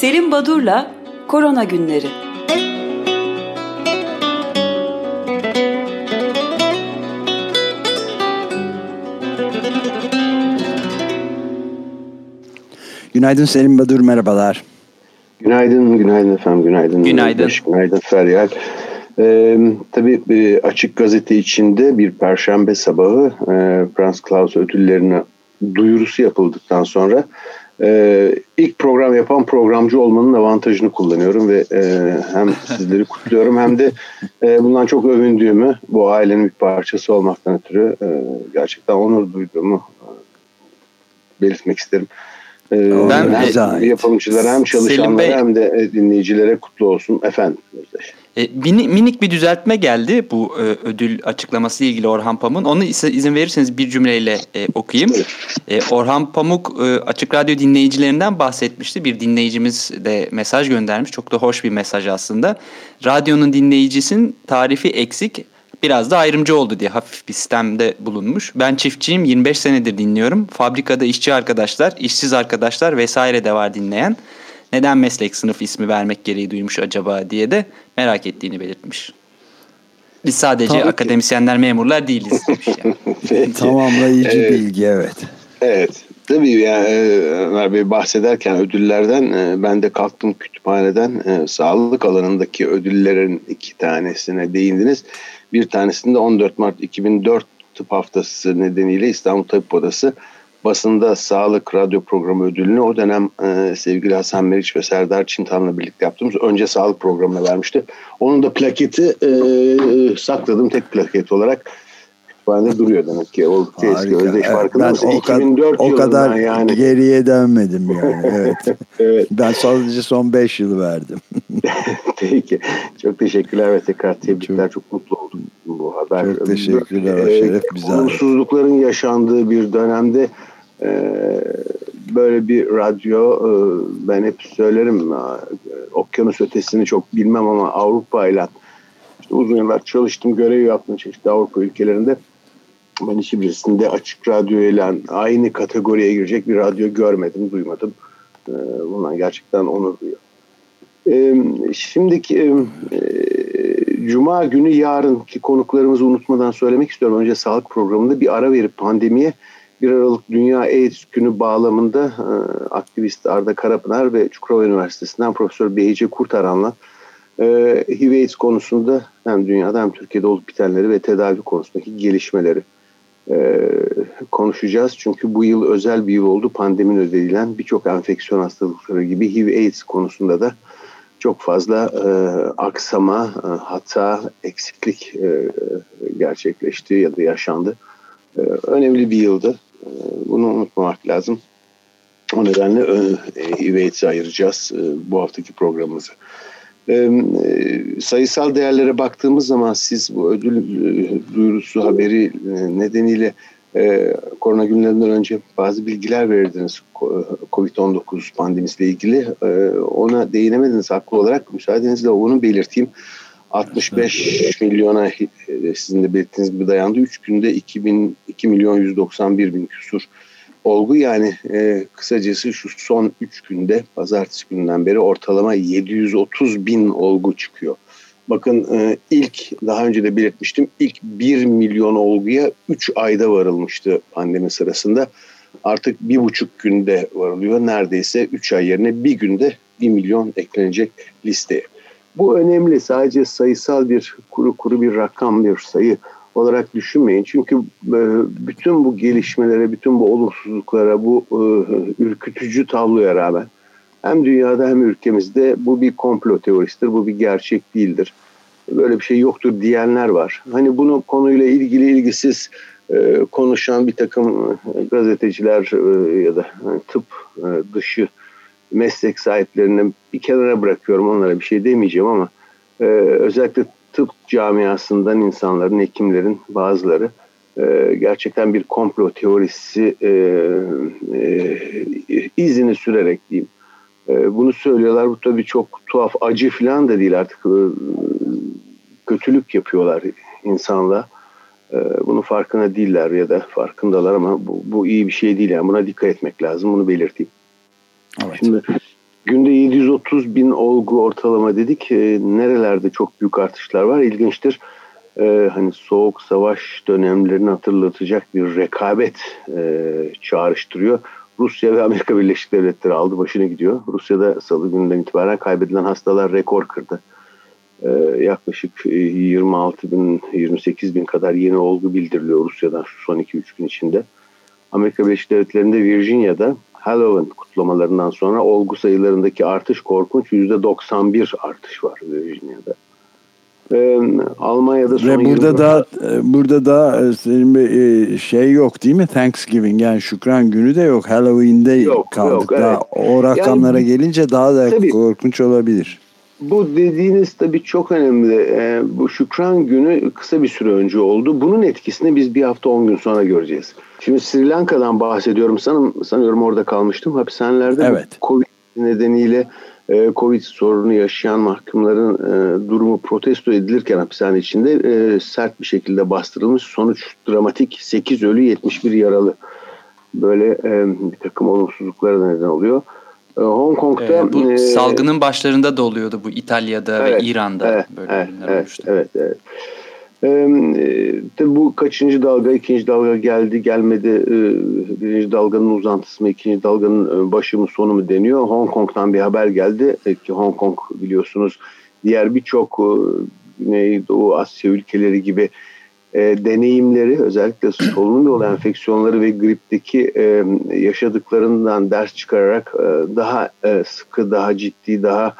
Selim Badur'la Korona Günleri. Günaydın Selim Badur, merhabalar. Günaydın, günaydın efendim, günaydın. Günaydın. Günaydın Feryal. Ee, tabii e, Açık Gazete içinde bir perşembe sabahı e, Franz Klaus ödüllerine duyurusu yapıldıktan sonra e, ilk program yapan programcı olmanın avantajını kullanıyorum ve e, hem sizleri kutluyorum hem de e, bundan çok övündüğümü bu ailenin bir parçası olmaktan ötürü e, gerçekten onur duyduğumu e, belirtmek isterim. E, ben hem yapımcılara hem çalışanlara hem de e, dinleyicilere kutlu olsun efendim Özdeş. E, minik bir düzeltme geldi bu e, ödül açıklaması ile ilgili Orhan Pamuk'un. Onu ise izin verirseniz bir cümleyle e, okuyayım. E, Orhan Pamuk e, Açık Radyo dinleyicilerinden bahsetmişti. Bir dinleyicimiz de mesaj göndermiş. Çok da hoş bir mesaj aslında. Radyonun dinleyicisin tarifi eksik biraz da ayrımcı oldu diye hafif bir sistemde bulunmuş. Ben çiftçiyim 25 senedir dinliyorum. Fabrikada işçi arkadaşlar, işsiz arkadaşlar vesaire de var dinleyen neden meslek sınıf ismi vermek gereği duymuş acaba diye de merak ettiğini belirtmiş. Biz sadece Tabii akademisyenler, ki. memurlar değiliz demiş yani. Tamamlayıcı evet. bilgi evet. Evet. Tabii yani e, Ömer Bey bahsederken ödüllerden e, ben de kalktım kütüphaneden e, sağlık alanındaki ödüllerin iki tanesine değindiniz. Bir tanesinde 14 Mart 2004 tıp haftası nedeniyle İstanbul Tabip Odası basında sağlık radyo programı ödülünü o dönem e, sevgili Hasan Meriç ve Serdar Çintan'la birlikte yaptığımız önce sağlık programına vermişti. Onun da plaketi e, sakladım tek plaket olarak kütüphanede duruyor demek ki. Oldukça eski özdeş farkında mısın? 2004 o kadar yani. geriye dönmedim yani. Evet. evet. Ben sadece son 5 yıl verdim. Peki. Çok teşekkürler ve tekrar tebrikler. Çok, çok mutlu oldum bu haber. Çok teşekkürler. O şeref bize. Olumsuzlukların yaşandığı bir dönemde ee, böyle bir radyo e, ben hep söylerim okyanus ötesini çok bilmem ama Avrupa ile işte uzun yıllar çalıştım görev yaptım çeşitli Avrupa ülkelerinde. Ben hiçbirisinde açık radyo ile aynı kategoriye girecek bir radyo görmedim duymadım. Ee, bundan gerçekten onur duyuyorum. Ee, şimdiki e, Cuma günü yarınki konuklarımızı unutmadan söylemek istiyorum. Önce sağlık programında bir ara verip pandemiye 1 Aralık Dünya AIDS Günü bağlamında e, aktivist Arda Karapınar ve Çukurova Üniversitesi'nden Profesör Behice Kurtaran'la e, HIV AIDS konusunda hem dünyada hem Türkiye'de olup bitenleri ve tedavi konusundaki gelişmeleri e, konuşacağız. Çünkü bu yıl özel bir yıl oldu. Pandemi nedeniyle birçok enfeksiyon hastalıkları gibi HIV AIDS konusunda da çok fazla e, aksama, e, hata, eksiklik e, gerçekleşti ya da yaşandı. E, önemli bir yıldı. Ee, bunu unutmamak lazım. O nedenle e, ayıracağız e, bu haftaki programımızı. E, sayısal değerlere baktığımız zaman siz bu ödül duyurusu haberi nedeniyle korona günlerinden önce bazı bilgiler verirdiniz COVID-19 pandemisiyle ilgili. Ona değinemediniz haklı olarak. Müsaadenizle onu belirteyim. 65 milyona e, sizin de belirttiğiniz gibi dayandı. 3 günde 2000, 2 milyon 191 bin küsur olgu. Yani e, kısacası şu son 3 günde pazartesi gününden beri ortalama 730 bin olgu çıkıyor. Bakın e, ilk daha önce de belirtmiştim ilk 1 milyon olguya 3 ayda varılmıştı pandemi sırasında. Artık bir buçuk günde varılıyor. Neredeyse 3 ay yerine bir günde 1 milyon eklenecek listeye. Bu önemli. Sadece sayısal bir kuru kuru bir rakam, bir sayı olarak düşünmeyin. Çünkü e, bütün bu gelişmelere, bütün bu olumsuzluklara, bu e, ürkütücü tabloya rağmen hem dünyada hem ülkemizde bu bir komplo teorisidir, bu bir gerçek değildir. Böyle bir şey yoktur diyenler var. Hani bunu konuyla ilgili ilgisiz e, konuşan bir takım gazeteciler ya da tıp dışı meslek sahiplerini bir kenara bırakıyorum onlara bir şey demeyeceğim ama e, özellikle tıp camiasından insanların, hekimlerin bazıları e, gerçekten bir komplo teorisi e, e, izini sürerek diyeyim. E, bunu söylüyorlar. Bu tabii çok tuhaf, acı falan da değil artık. E, kötülük yapıyorlar insanla. E, bunun farkına değiller ya da farkındalar ama bu, bu iyi bir şey değil. Yani buna dikkat etmek lazım. Bunu belirteyim. Evet. Şimdi Günde 730 bin olgu ortalama dedik. E, nerelerde çok büyük artışlar var? İlginçtir. E, hani soğuk savaş dönemlerini hatırlatacak bir rekabet e, çağrıştırıyor. Rusya ve Amerika Birleşik Devletleri aldı başına gidiyor. Rusya'da salı gününden itibaren kaybedilen hastalar rekor kırdı. Ee, yaklaşık 26 e, bin, 28 bin kadar yeni olgu bildiriliyor Rusya'dan şu son 2-3 gün içinde. Amerika Birleşik Devletleri'nde Virginia'da Halloween kutlamalarından sonra olgu sayılarındaki artış korkunç. %91 artış var Virginia'da. Ee, Almanya'da son Ve burada da burada da e, senin bir e, şey yok değil mi? Thanksgiving yani Şükran Günü de yok. Halloween'de yok, kaldık. Yok, daha evet. o rakamlara yani, gelince daha da tabii, korkunç olabilir. Bu dediğiniz tabii çok önemli. Ee, bu Şükran Günü kısa bir süre önce oldu. Bunun etkisini biz bir hafta on gün sonra göreceğiz. Şimdi Sri Lanka'dan bahsediyorum. Sanırım, sanıyorum orada kalmıştım. Hapishanelerde evet. Covid nedeniyle e, Covid sorunu yaşayan mahkumların e, durumu protesto edilirken hapishane içinde e, sert bir şekilde bastırılmış. Sonuç dramatik 8 ölü 71 yaralı. Böyle bir takım olumsuzluklara neden oluyor. Hong Kong'da... Ee, bu e, salgının başlarında da oluyordu bu İtalya'da evet, ve İran'da evet, böyle evet, evet, olmuştu. Evet, evet. Ee, tabii bu kaçıncı dalga, ikinci dalga geldi, gelmedi. Ee, birinci dalganın uzantısı mı, ikinci dalganın başı mı, sonu mu deniyor. Hong Kong'dan bir haber geldi ki Hong Kong biliyorsunuz diğer birçok Güneydoğu Asya ülkeleri gibi e, deneyimleri özellikle solunum yolu enfeksiyonları ve gripteki e, yaşadıklarından ders çıkararak e, daha e, sıkı, daha ciddi, daha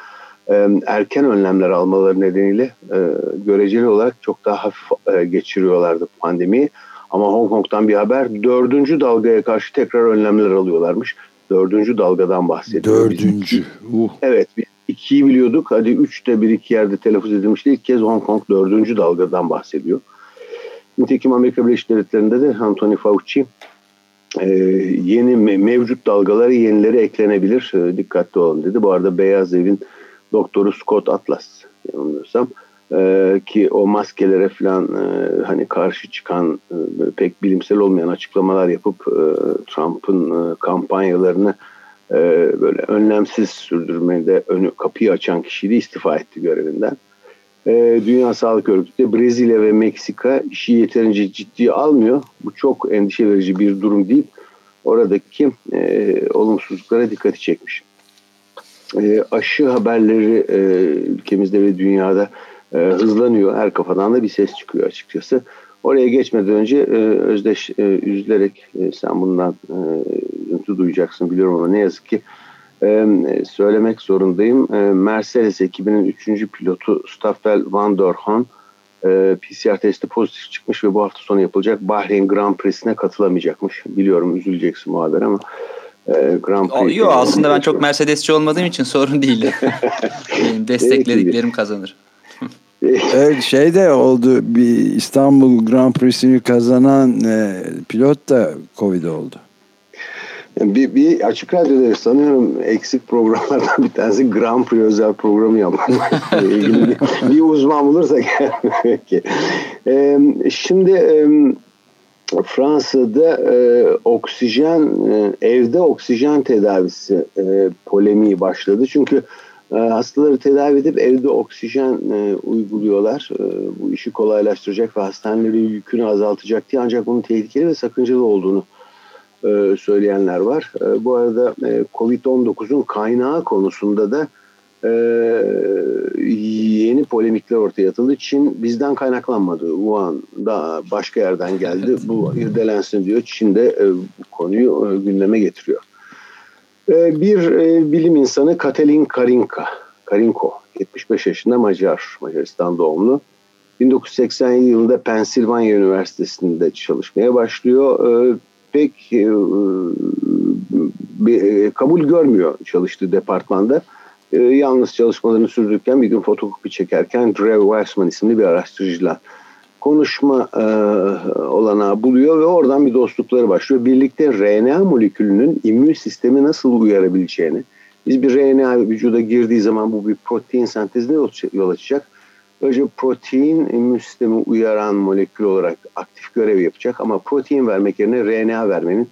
e, erken önlemler almaları nedeniyle e, göreceli olarak çok daha hafif e, geçiriyorlardı pandemiyi. Ama Hong Kong'dan bir haber dördüncü dalgaya karşı tekrar önlemler alıyorlarmış. Dördüncü dalgadan bahsediyoruz. Dördüncü. Uh. Evet biz ikiyi biliyorduk. Hadi üç de bir iki yerde telaffuz edilmişti. İlk kez Hong Kong dördüncü dalgadan bahsediyor. Nitekim Amerika Birleşik Devletleri'nde de Anthony Fauci e, yeni mevcut dalgaları yenileri eklenebilir. E, dikkatli olun dedi. Bu arada Beyaz Evin doktoru Scott Atlas yanılmıyorsam e, ki o maskelere falan e, hani karşı çıkan pek bilimsel olmayan açıklamalar yapıp Trump'ın kampanyalarını böyle önlemsiz sürdürmede önü kapıyı açan kişiydi istifa etti görevinden. E, Dünya Sağlık Örgütü Brezilya ve Meksika işi yeterince ciddiye almıyor. Bu çok endişe verici bir durum değil. Oradaki e, olumsuzluklara dikkati çekmiş. E, aşı haberleri e, ülkemizde ve dünyada e, hızlanıyor. Her kafadan da bir ses çıkıyor açıkçası. Oraya geçmeden önce e, Özdeş e, üzülerek e, sen bundan e, üzüntü duyacaksın biliyorum ama ne yazık ki e, söylemek zorundayım. E, Mercedes ekibinin 3. pilotu Staffel van der Haan e, PCR testi pozitif çıkmış ve bu hafta sonu yapılacak Bahreyn Grand Prix'sine katılamayacakmış. Biliyorum üzüleceksin bu haber ama e, Grand Prix. Yok aslında ben çok Mercedesçi olmadığım için sorun değil. Benim desteklediklerim kazanır. evet şey de oldu bir İstanbul Grand Prix'sini kazanan e, pilot da Covid oldu. Bir, bir açık radyoda sanıyorum eksik programlardan bir tanesi Grand Prix özel programı yapmak. ilgili bir, bir uzman bulursak. Peki. Ee, şimdi e, Fransa'da e, oksijen e, evde oksijen tedavisi e, polemiği başladı. Çünkü e, hastaları tedavi edip evde oksijen e, uyguluyorlar. E, bu işi kolaylaştıracak ve hastanelerin yükünü azaltacak diye ancak bunun tehlikeli ve sakıncalı olduğunu e, söyleyenler var. E, bu arada e, Covid-19'un kaynağı konusunda da yeni polemikler ortaya atıldı. Çin bizden kaynaklanmadı. Wuhan'da başka yerden geldi. Bu irdelensin diyor. Çin de bu konuyu gündeme getiriyor. bir bilim insanı Katalin Karinka, Karinko, 75 yaşında Macar, Macaristan doğumlu. 1987 yılında Pensilvanya Üniversitesi'nde çalışmaya başlıyor pek e, e, kabul görmüyor çalıştığı departmanda. E, yalnız çalışmalarını sürdürürken bir gün fotokopi çekerken Drew Weissman isimli bir araştırıcıyla konuşma e, olanağı buluyor ve oradan bir dostlukları başlıyor. Birlikte RNA molekülünün immün sistemi nasıl uyarabileceğini, biz bir RNA vücuda girdiği zaman bu bir protein sentezine yol açacak Böylece protein immün sistemi uyaran molekül olarak aktif görev yapacak ama protein vermek yerine RNA vermenin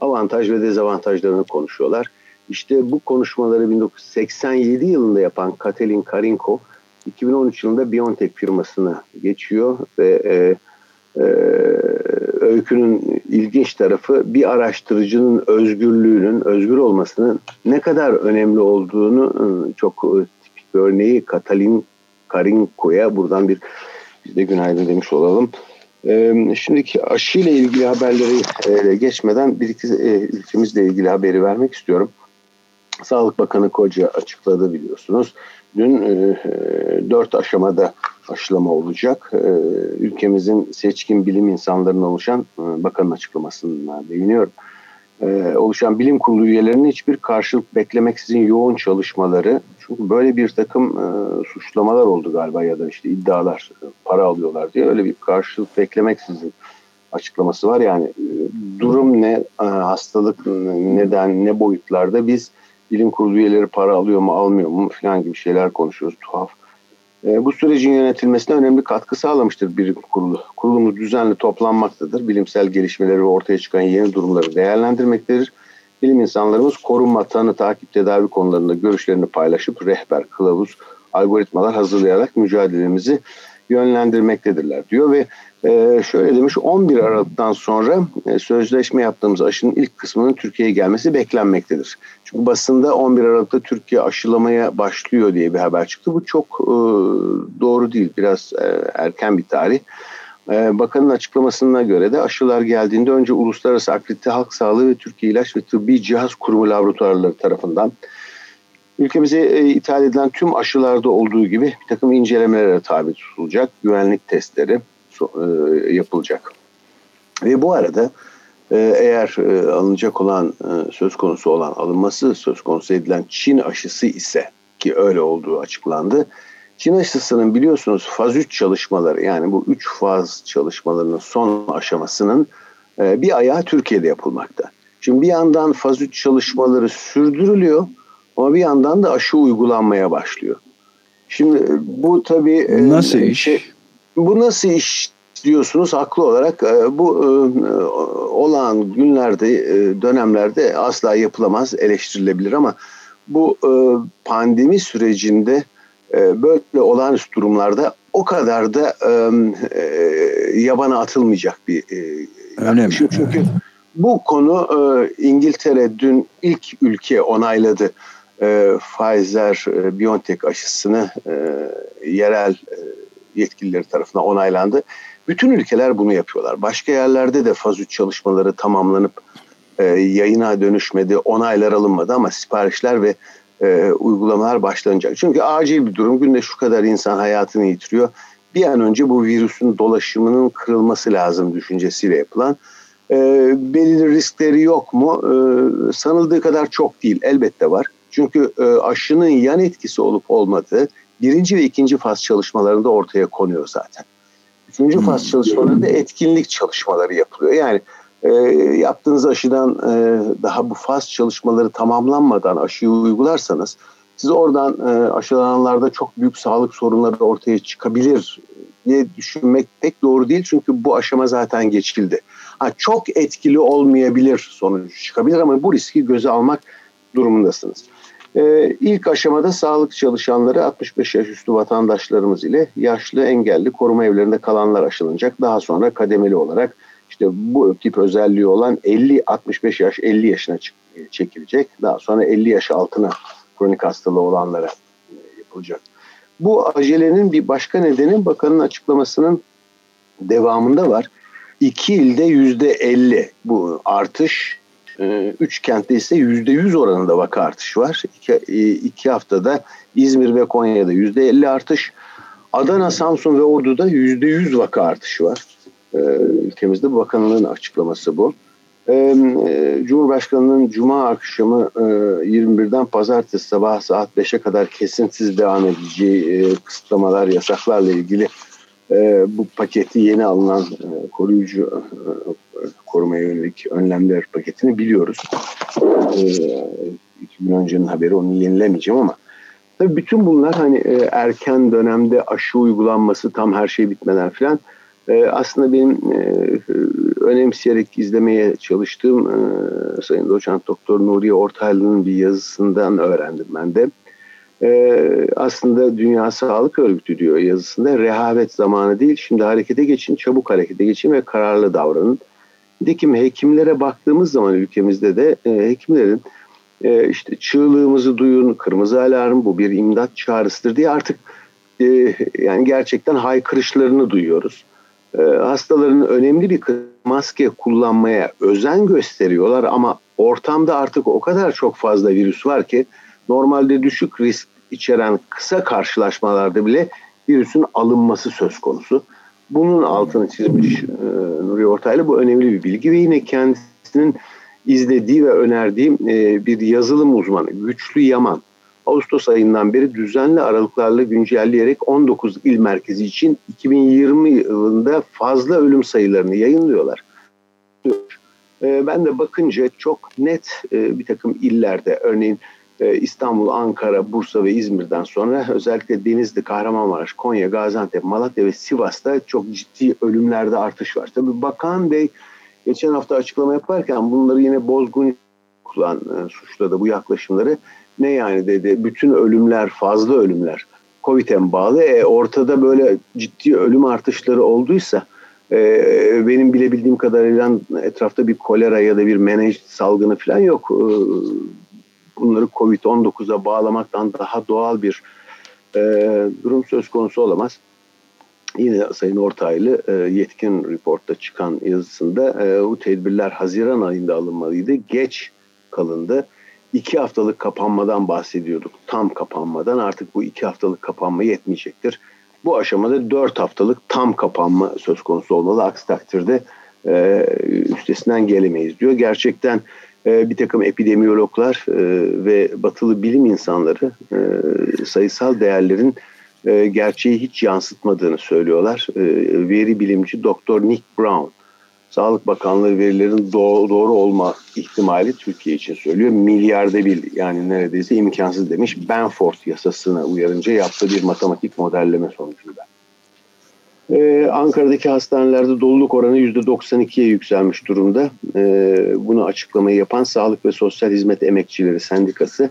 avantaj ve dezavantajlarını konuşuyorlar. İşte bu konuşmaları 1987 yılında yapan Katalin Karinko 2013 yılında BioNTech firmasına geçiyor ve e, e, öykünün ilginç tarafı bir araştırıcının özgürlüğünün, özgür olmasının ne kadar önemli olduğunu e, çok e, tipik bir örneği Katalin Karinko'ya buradan bir biz de günaydın demiş olalım. E, şimdiki aşıyla ilgili haberleri geçmeden bir iki ülkemizle ilgili haberi vermek istiyorum. Sağlık Bakanı Koca açıkladı biliyorsunuz. Dün dört aşamada aşılama olacak. Ülkemizin seçkin bilim insanlarından oluşan bakanın açıklamasına değiniyorum. E, oluşan bilim kurulu üyelerinin hiçbir karşılık beklemeksizin yoğun çalışmaları çünkü böyle bir takım e, suçlamalar oldu galiba ya da işte iddialar e, para alıyorlar diye öyle bir karşılık beklemeksizin açıklaması var. Yani e, durum ne, e, hastalık neden, ne boyutlarda biz bilim kurulu üyeleri para alıyor mu almıyor mu falan gibi şeyler konuşuyoruz tuhaf. E, bu sürecin yönetilmesine önemli katkı sağlamıştır bilim kurulu. Kurulumuz düzenli toplanmaktadır. Bilimsel gelişmeleri ve ortaya çıkan yeni durumları değerlendirmektedir. Bilim insanlarımız korunma, tanı, takip, tedavi konularında görüşlerini paylaşıp rehber, kılavuz, algoritmalar hazırlayarak mücadelemizi yönlendirmektedirler diyor ve e, şöyle demiş 11 Aralık'tan sonra e, sözleşme yaptığımız aşının ilk kısmının Türkiye'ye gelmesi beklenmektedir. Çünkü basında 11 Aralık'ta Türkiye aşılamaya başlıyor diye bir haber çıktı. Bu çok e, doğru değil. Biraz erken bir tarih. Bakanın açıklamasına göre de aşılar geldiğinde önce Uluslararası Akredite Halk Sağlığı ve Türkiye İlaç ve Tıbbi Cihaz Kurumu laboratuvarları tarafından ülkemize e, ithal edilen tüm aşılarda olduğu gibi bir takım incelemelere tabi tutulacak. Güvenlik testleri e, yapılacak. Ve bu arada e, eğer alınacak olan söz konusu olan alınması söz konusu edilen Çin aşısı ise ki öyle olduğu açıklandı. Çin aşısının biliyorsunuz faz 3 çalışmaları yani bu 3 faz çalışmalarının son aşamasının bir ayağı Türkiye'de yapılmakta. Şimdi bir yandan faz 3 çalışmaları sürdürülüyor ama bir yandan da aşı uygulanmaya başlıyor. Şimdi e, bu tabii... E, nasıl iş? Şey, bu nasıl iş diyorsunuz haklı olarak e, bu olan günlerde dönemlerde asla yapılamaz eleştirilebilir ama bu pandemi sürecinde böyle olağanüstü durumlarda o kadar da yabana atılmayacak bir mi? Çünkü bu konu İngiltere dün ilk ülke onayladı e, Pfizer e, BioNTech aşısını e, yerel e, yetkilileri tarafından onaylandı. Bütün ülkeler bunu yapıyorlar. Başka yerlerde de faz 3 çalışmaları tamamlanıp e, yayına dönüşmedi, onaylar alınmadı ama siparişler ve e, uygulamalar başlanacak. Çünkü acil bir durum. Günde şu kadar insan hayatını yitiriyor. Bir an önce bu virüsün dolaşımının kırılması lazım düşüncesiyle yapılan. E, belirli riskleri yok mu? E, sanıldığı kadar çok değil. Elbette var. Çünkü e, aşının yan etkisi olup olmadığı birinci ve ikinci faz çalışmalarında ortaya konuyor zaten. Üçüncü faz hmm. çalışmalarında etkinlik çalışmaları yapılıyor. Yani e, yaptığınız aşıdan e, daha bu faz çalışmaları tamamlanmadan aşıyı uygularsanız siz oradan e, aşılananlarda çok büyük sağlık sorunları ortaya çıkabilir diye düşünmek pek doğru değil. Çünkü bu aşama zaten geçildi. Ha, çok etkili olmayabilir sonucu çıkabilir ama bu riski göze almak durumundasınız. Ee, ilk aşamada sağlık çalışanları 65 yaş üstü vatandaşlarımız ile yaşlı engelli koruma evlerinde kalanlar aşılanacak. Daha sonra kademeli olarak işte bu tip özelliği olan 50-65 yaş 50 yaşına çekilecek. Daha sonra 50 yaş altına kronik hastalığı olanlara e, yapılacak. Bu acelenin bir başka nedeni bakanın açıklamasının devamında var. İki ilde yüzde 50 bu artış üç kentte ise yüzde yüz oranında vaka artışı var. E, iki haftada İzmir ve Konya'da yüzde elli artış. Adana, Samsun ve Ordu'da yüzde yüz vaka artışı var. Ee, ülkemizde bakanlığın açıklaması bu. Ee, e, Cumhurbaşkanı'nın Cuma akşamı 21'den e, pazartesi sabah saat 5'e kadar kesintisiz devam edeceği kısıtlamalar, yasaklarla ilgili bu paketi yeni alınan koruyucu korumaya yönelik önlemler paketini biliyoruz. E, iki öncenin haberi onu yenilemeyeceğim ama tabii bütün bunlar hani e, erken dönemde aşı uygulanması tam her şey bitmeden filan E, aslında benim e, önemseyerek izlemeye çalıştığım e, Sayın Doçent Doktor Nuriye Ortaylı'nın bir yazısından öğrendim ben de. E, aslında Dünya Sağlık Örgütü diyor yazısında rehavet zamanı değil şimdi harekete geçin, çabuk harekete geçin ve kararlı davranın. Nitekim hekimlere baktığımız zaman ülkemizde de e, hekimlerin e, işte çığlığımızı duyun, kırmızı alarm bu bir imdat çağrısıdır diye artık e, yani gerçekten haykırışlarını duyuyoruz. E, hastaların önemli bir maske kullanmaya özen gösteriyorlar ama ortamda artık o kadar çok fazla virüs var ki normalde düşük risk içeren kısa karşılaşmalarda bile virüsün alınması söz konusu. Bunun altını çizmiş e, Nuri Ortaylı bu önemli bir bilgi ve yine kendisinin izlediği ve önerdiği e, bir yazılım uzmanı Güçlü Yaman Ağustos ayından beri düzenli aralıklarla güncelleyerek 19 il merkezi için 2020 yılında fazla ölüm sayılarını yayınlıyorlar. E, ben de bakınca çok net e, bir takım illerde örneğin İstanbul, Ankara, Bursa ve İzmir'den sonra özellikle Denizli, Kahramanmaraş, Konya, Gaziantep, Malatya ve Sivas'ta çok ciddi ölümlerde artış var. Tabii Bakan Bey geçen hafta açıklama yaparken bunları yine bozgun kullanan e, suçladı bu yaklaşımları. Ne yani dedi bütün ölümler fazla ölümler Covid'e bağlı. E, ortada böyle ciddi ölüm artışları olduysa e, benim bilebildiğim kadarıyla etrafta bir kolera ya da bir menaj salgını falan yok. E, bunları Covid-19'a bağlamaktan daha doğal bir e, durum söz konusu olamaz. Yine Sayın Ortaylı e, yetkin reportta çıkan yazısında e, bu tedbirler Haziran ayında alınmalıydı. Geç kalındı. İki haftalık kapanmadan bahsediyorduk. Tam kapanmadan artık bu iki haftalık kapanma yetmeyecektir. Bu aşamada dört haftalık tam kapanma söz konusu olmalı. Aksi takdirde e, üstesinden gelemeyiz diyor. Gerçekten e, bir takım epidemiyologlar e, ve batılı bilim insanları e, sayısal değerlerin e, gerçeği hiç yansıtmadığını söylüyorlar. Veri bilimci Doktor Nick Brown, Sağlık Bakanlığı verilerin doğru olma ihtimali Türkiye için söylüyor. Milyarda bir yani neredeyse imkansız demiş. Benford yasasına uyarınca yaptığı bir matematik modelleme sonucunda. Ee, Ankara'daki hastanelerde doluluk oranı %92'ye yükselmiş durumda. Ee, bunu açıklamayı yapan Sağlık ve Sosyal Hizmet Emekçileri Sendikası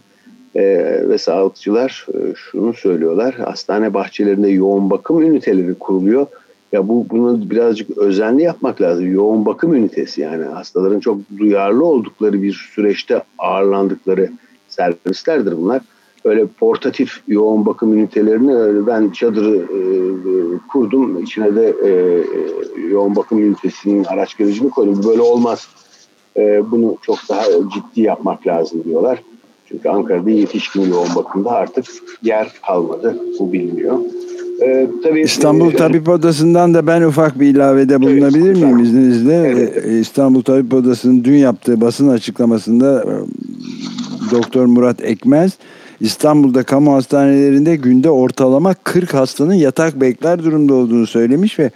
e, ve sağlıkçılar e, şunu söylüyorlar. Hastane bahçelerinde yoğun bakım üniteleri kuruluyor. Ya bu bunu birazcık özenli yapmak lazım. Yoğun bakım ünitesi yani hastaların çok duyarlı oldukları bir süreçte ağırlandıkları servislerdir bunlar öyle portatif yoğun bakım ünitelerini ben çadırı e, kurdum. İçine de e, e, yoğun bakım ünitesinin araç garajını koydum. Böyle olmaz. E, bunu çok daha ciddi yapmak lazım diyorlar. Çünkü Ankara'da yetişkin yoğun bakımda artık yer kalmadı. Bu biliniyor. Ee, tabii, İstanbul e, Tabip Odası'ndan da ben ufak bir ilavede bulunabilir miyim izninizle? Evet. İstanbul Tabip Odası'nın dün yaptığı basın açıklamasında e, Doktor Murat Ekmez İstanbul'da kamu hastanelerinde günde ortalama 40 hastanın yatak bekler durumda olduğunu söylemiş ve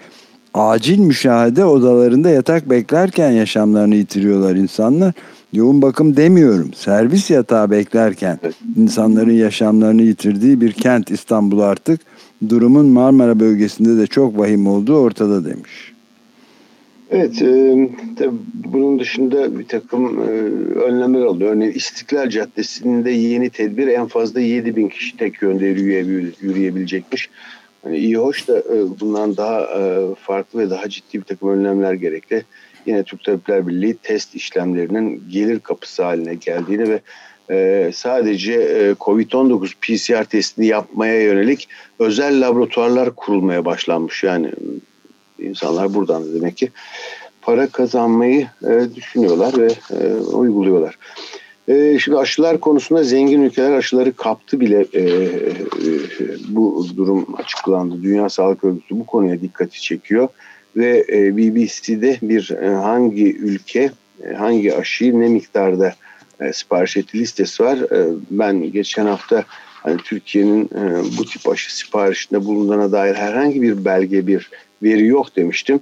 acil müşahede odalarında yatak beklerken yaşamlarını yitiriyorlar insanlar. Yoğun bakım demiyorum. Servis yatağı beklerken insanların yaşamlarını yitirdiği bir kent İstanbul artık durumun Marmara bölgesinde de çok vahim olduğu ortada demiş. Evet, e, tabii bunun dışında bir takım e, önlemler alıyor. Örneğin İstiklal Caddesi'nde yeni tedbir en fazla 7 bin kişi tek yönde yürüyebilecekmiş. Hani iyi hoş da e, bundan daha e, farklı ve daha ciddi bir takım önlemler gerekli. Yine Türk Tabipler Birliği test işlemlerinin gelir kapısı haline geldiğini ve e, sadece e, COVID-19 PCR testini yapmaya yönelik özel laboratuvarlar kurulmaya başlanmış. Yani insanlar buradan da demek ki para kazanmayı e, düşünüyorlar ve e, uyguluyorlar. E, şimdi aşılar konusunda zengin ülkeler aşıları kaptı bile e, e, bu durum açıklandı. Dünya Sağlık Örgütü bu konuya dikkati çekiyor ve e, BBC'de bir e, hangi ülke e, hangi aşıyı ne miktarda e, sipariş etti listesi var. E, ben geçen hafta hani Türkiye'nin e, bu tip aşı siparişinde bulunduğuna dair herhangi bir belge bir veri yok demiştim.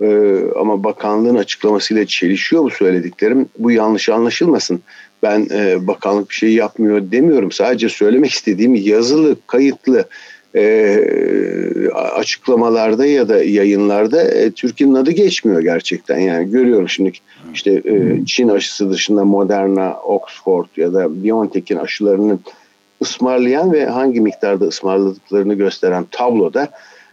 Ee, ama bakanlığın açıklamasıyla çelişiyor bu söylediklerim. Bu yanlış anlaşılmasın. Ben e, bakanlık bir şey yapmıyor demiyorum. Sadece söylemek istediğim yazılı, kayıtlı e, açıklamalarda ya da yayınlarda e, Türkiye'nin adı geçmiyor gerçekten. Yani görüyorum şimdi işte e, Çin aşısı dışında Moderna, Oxford ya da BioNTech'in aşılarının ısmarlayan ve hangi miktarda ısmarladıklarını gösteren tabloda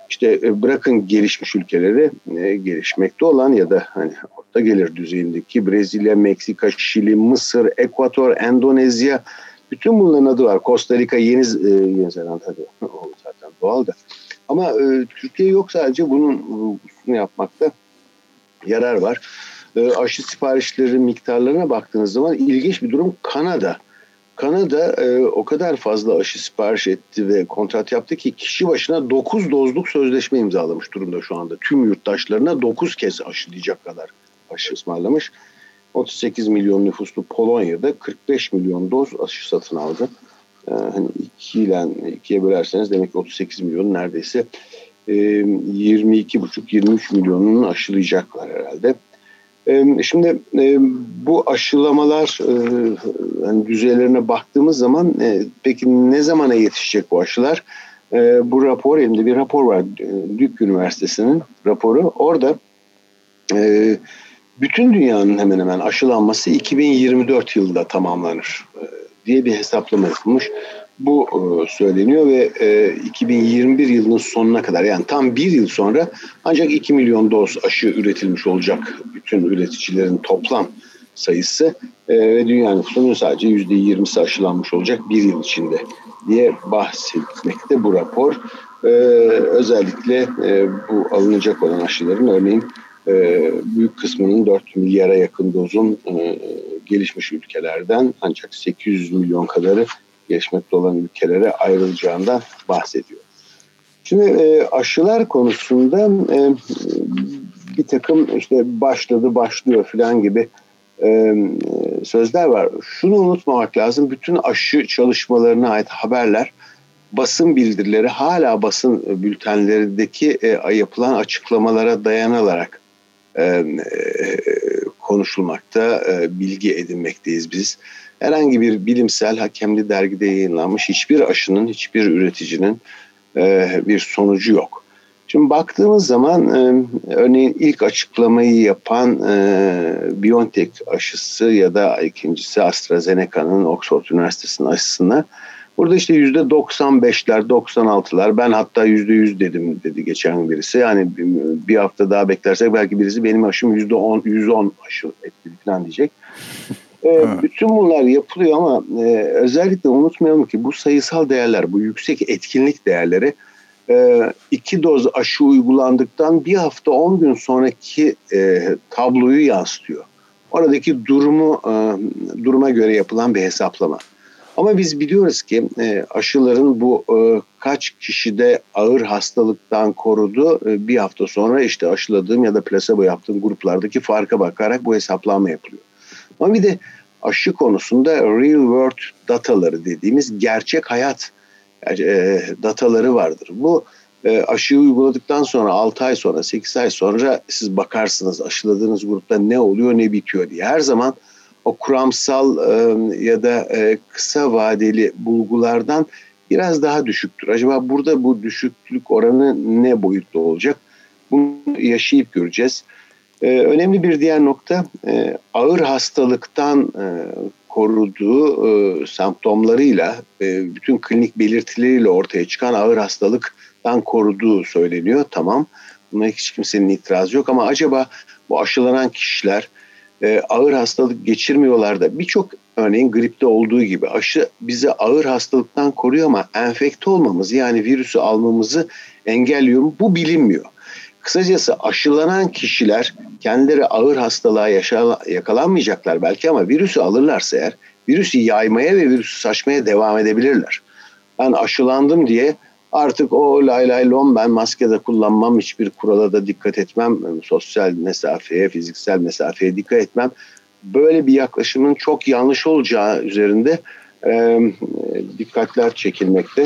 işte e, bırakın gelişmiş ülkeleri e, gelişmekte olan ya da hani orta gelir düzeyindeki Brezilya, Meksika, Şili, Mısır, Ekvator, Endonezya bütün bunların adı var. Costa Rica, Yeni, e, Yeni Zelanda o zaten doğal da. Ama Türkiye yok sadece bunun bunu yapmakta yarar var. Aşı siparişleri miktarlarına baktığınız zaman ilginç bir durum Kanada. Kanada e, o kadar fazla aşı sipariş etti ve kontrat yaptı ki kişi başına 9 dozluk sözleşme imzalamış durumda şu anda. Tüm yurttaşlarına 9 kez aşılayacak kadar aşı ısmarlamış. 38 milyon nüfuslu Polonya'da 45 milyon doz aşı satın aldı. Ee, hani 2 ile 2'ye bölerseniz demek ki 38 milyon neredeyse e, 22,5-23 milyonunu aşılayacaklar herhalde. E, şimdi e, bu aşılamalar e, yani düzeylerine baktığımız zaman e, peki ne zamana yetişecek bu aşılar? Bu rapor elimde bir rapor var Duke Üniversitesi'nin raporu. Orada bütün dünyanın hemen hemen aşılanması 2024 yılında tamamlanır diye bir hesaplama yapılmış. Bu e, söyleniyor ve 2021 e, yılının sonuna kadar yani tam bir yıl sonra ancak 2 milyon doz aşı üretilmiş olacak bütün üreticilerin toplam sayısı ve dünya nüfusunun sadece %20'si aşılanmış olacak bir yıl içinde diye bahsetmekte bu rapor. Özellikle bu alınacak olan aşıların örneğin e, büyük kısmının 4 milyara yakın dozun e, gelişmiş ülkelerden ancak 800 milyon kadarı gelişmekte olan ülkelere ayrılacağından bahsediyor. Şimdi e, aşılar konusunda bir takım işte başladı başlıyor falan gibi sözler var. Şunu unutmamak lazım. Bütün aşı çalışmalarına ait haberler basın bildirileri hala basın bültenlerindeki yapılan açıklamalara dayanılarak e, konuşulmakta, e, bilgi edinmekteyiz biz. Herhangi bir bilimsel hakemli dergide yayınlanmış hiçbir aşının, hiçbir üreticinin e, bir sonucu yok. Şimdi baktığımız zaman örneğin ilk açıklamayı yapan BioNTech aşısı ya da ikincisi AstraZeneca'nın Oxford Üniversitesi'nin aşısına Burada işte yüzde 95'ler, 96'lar ben hatta yüzde 100 dedim dedi geçen birisi. Yani bir hafta daha beklersek belki birisi benim aşım yüzde 10, 110 aşı etti falan diyecek. E, bütün bunlar yapılıyor ama e, özellikle unutmayalım ki bu sayısal değerler, bu yüksek etkinlik değerleri e, iki doz aşı uygulandıktan bir hafta 10 gün sonraki e, tabloyu yansıtıyor. Oradaki durumu e, duruma göre yapılan bir hesaplama. Ama biz biliyoruz ki e, aşıların bu e, kaç kişide ağır hastalıktan korudu e, bir hafta sonra işte aşıladığım ya da plasebo yaptığım gruplardaki farka bakarak bu hesaplanma yapılıyor. Ama bir de aşı konusunda real world dataları dediğimiz gerçek hayat e, dataları vardır. Bu e, aşıyı uyguladıktan sonra 6 ay sonra 8 ay sonra siz bakarsınız aşıladığınız grupta ne oluyor ne bitiyor diye. Her zaman o kuramsal e, ya da e, kısa vadeli bulgulardan biraz daha düşüktür. Acaba burada bu düşüklük oranı ne boyutta olacak? Bunu yaşayıp göreceğiz. E, önemli bir diğer nokta e, ağır hastalıktan e, koruduğu e, semptomlarıyla, e, bütün klinik belirtileriyle ortaya çıkan ağır hastalıktan koruduğu söyleniyor. Tamam, buna hiç kimsenin itirazı yok ama acaba bu aşılanan kişiler e, ağır hastalık geçirmiyorlar da birçok örneğin gripte olduğu gibi aşı bizi ağır hastalıktan koruyor ama enfekte olmamızı yani virüsü almamızı engelliyor mu? Bu bilinmiyor. Kısacası aşılanan kişiler kendileri ağır hastalığa yaşa, yakalanmayacaklar belki ama virüsü alırlarsa eğer virüsü yaymaya ve virüsü saçmaya devam edebilirler. Ben aşılandım diye Artık o lay lay lom ben maske de kullanmam, hiçbir kurala da dikkat etmem, sosyal mesafeye, fiziksel mesafeye dikkat etmem. Böyle bir yaklaşımın çok yanlış olacağı üzerinde e, dikkatler çekilmekte.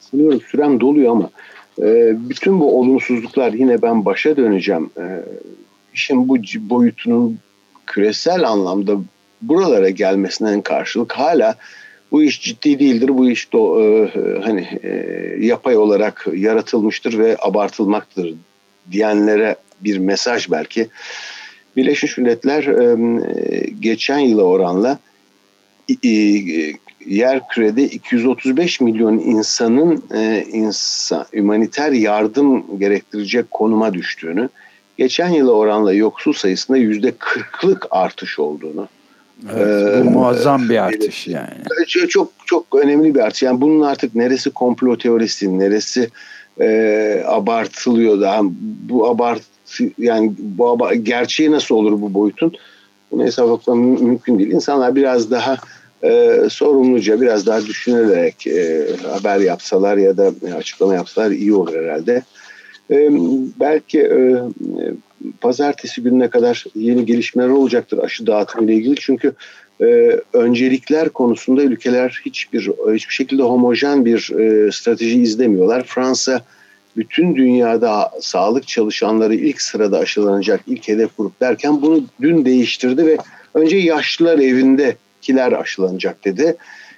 Sanıyorum sürem doluyor ama e, bütün bu olumsuzluklar yine ben başa döneceğim. E, işin bu boyutunun küresel anlamda buralara gelmesinden karşılık hala bu iş ciddi değildir. Bu iş do, e, hani e, yapay olarak yaratılmıştır ve abartılmaktır diyenlere bir mesaj belki. Birleşmiş Milletler e, geçen yıla oranla e, yer kürede 235 milyon insanın e, insan, humaniter yardım gerektirecek konuma düştüğünü, geçen yıla oranla yoksul sayısında yüzde 40'lık artış olduğunu Evet, bu ee, muazzam bir artış yani. Çok çok önemli bir artış. Yani bunun artık neresi komplo teorisi, neresi e, abartılıyor daha bu abart yani bu abart, gerçeği nasıl olur bu boyutun? Bunu hesaplamak mümkün değil. İnsanlar biraz daha e, sorumluca, biraz daha düşünerek e, haber yapsalar ya da açıklama yapsalar iyi olur herhalde. E, belki e, pazartesi gününe kadar yeni gelişmeler olacaktır aşı dağıtımı ile ilgili. Çünkü e, öncelikler konusunda ülkeler hiçbir hiçbir şekilde homojen bir e, strateji izlemiyorlar. Fransa bütün dünyada sağlık çalışanları ilk sırada aşılanacak ilk hedef grup derken bunu dün değiştirdi ve önce yaşlılar evindekiler aşılanacak dedi.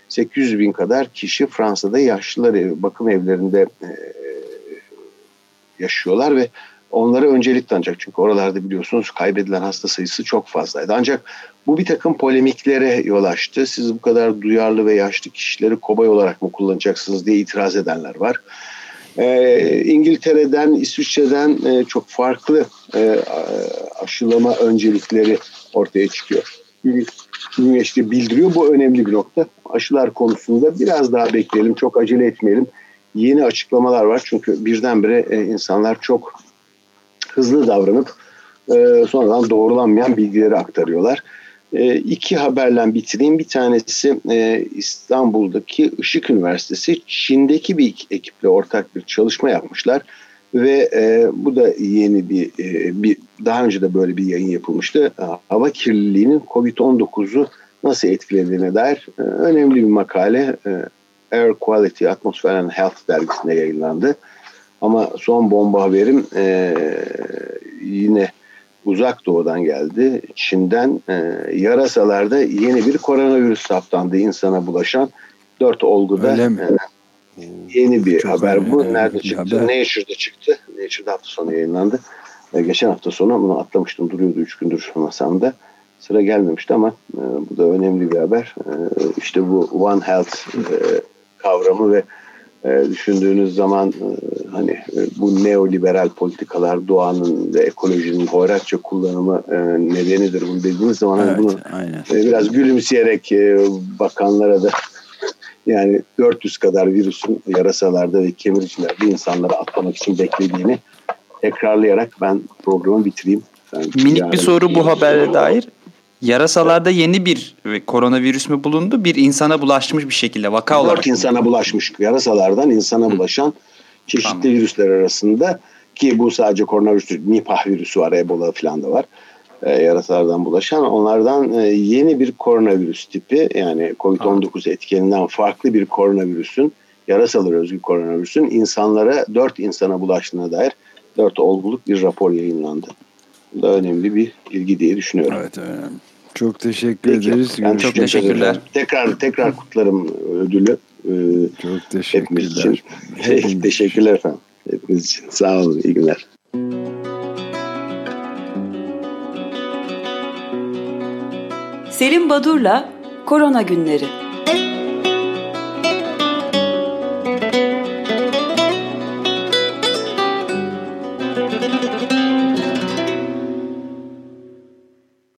800 bin kadar kişi Fransa'da yaşlılar evi, bakım evlerinde e, yaşıyorlar ve onlara öncelik tanıyacak. Çünkü oralarda biliyorsunuz kaybedilen hasta sayısı çok fazlaydı. Ancak bu bir takım polemiklere yol açtı. Siz bu kadar duyarlı ve yaşlı kişileri kobay olarak mı kullanacaksınız diye itiraz edenler var. Ee, İngiltere'den, İsviçre'den e, çok farklı e, aşılama öncelikleri ortaya çıkıyor. Güneşli bildiriyor. Bu önemli bir nokta. Aşılar konusunda biraz daha bekleyelim, çok acele etmeyelim. Yeni açıklamalar var çünkü birdenbire e, insanlar çok hızlı davranıp e, sonradan doğrulanmayan bilgileri aktarıyorlar. E, iki haberle bitireyim. Bir tanesi e, İstanbul'daki Işık Üniversitesi Çin'deki bir ekiple ortak bir çalışma yapmışlar ve e, bu da yeni bir, e, bir daha önce de böyle bir yayın yapılmıştı. Hava kirliliğinin COVID-19'u nasıl etkilediğine dair e, önemli bir makale e, Air Quality Atmosphere and Health dergisinde yayınlandı. Ama son bomba haberim e, yine uzak doğudan geldi. Çin'den e, yarasalarda yeni bir koronavirüs saptandı insana bulaşan. Dört olguda Öyle mi? E, yeni bir Çok haber bu. Nerede çıktı? Haber. Nature'da çıktı. Nature'da hafta sonu yayınlandı. E, geçen hafta sonu bunu atlamıştım. Duruyordu üç gündür masamda. Sıra gelmemişti ama e, bu da önemli bir haber. E, işte bu One Health e, kavramı ve e, düşündüğünüz zaman e, hani e, bu neoliberal politikalar doğanın ve ekolojinin hoyratça kullanımı e, nedenidir bunu dediğiniz zaman hani evet, bunu aynen. E, biraz gülümseyerek e, bakanlara da yani 400 kadar virüsün yarasalarda ve kemiricilerde insanları atlamak için beklediğini tekrarlayarak ben programı bitireyim. Ben Minik bir soru bu habere dair. Yarasalarda yeni bir koronavirüs mü bulundu? Bir insana bulaşmış bir şekilde vaka Dört olarak. Dört insana bulaşmış. Yarasalardan insana bulaşan çeşitli tamam. virüsler arasında ki bu sadece koronavirüs değil. Nipah virüsü var, Ebola falan da var. E, yarasalardan bulaşan. Onlardan e, yeni bir koronavirüs tipi yani COVID-19 etkeninden farklı bir koronavirüsün yarasalar özgü koronavirüsün insanlara dört insana bulaştığına dair dört olguluk bir rapor yayınlandı. Bu da önemli bir ilgi diye düşünüyorum. Evet önemli. Çok teşekkür Peki, ederiz. Ben çok teşekkürler. Tekrar tekrar kutlarım ödülü. Ee, çok teşekkürler. Hepimiz için. Hepimiz teşekkürler efendim. Hepiniz için. Sağ olun. İyi günler. Selim Badur'la Korona Günleri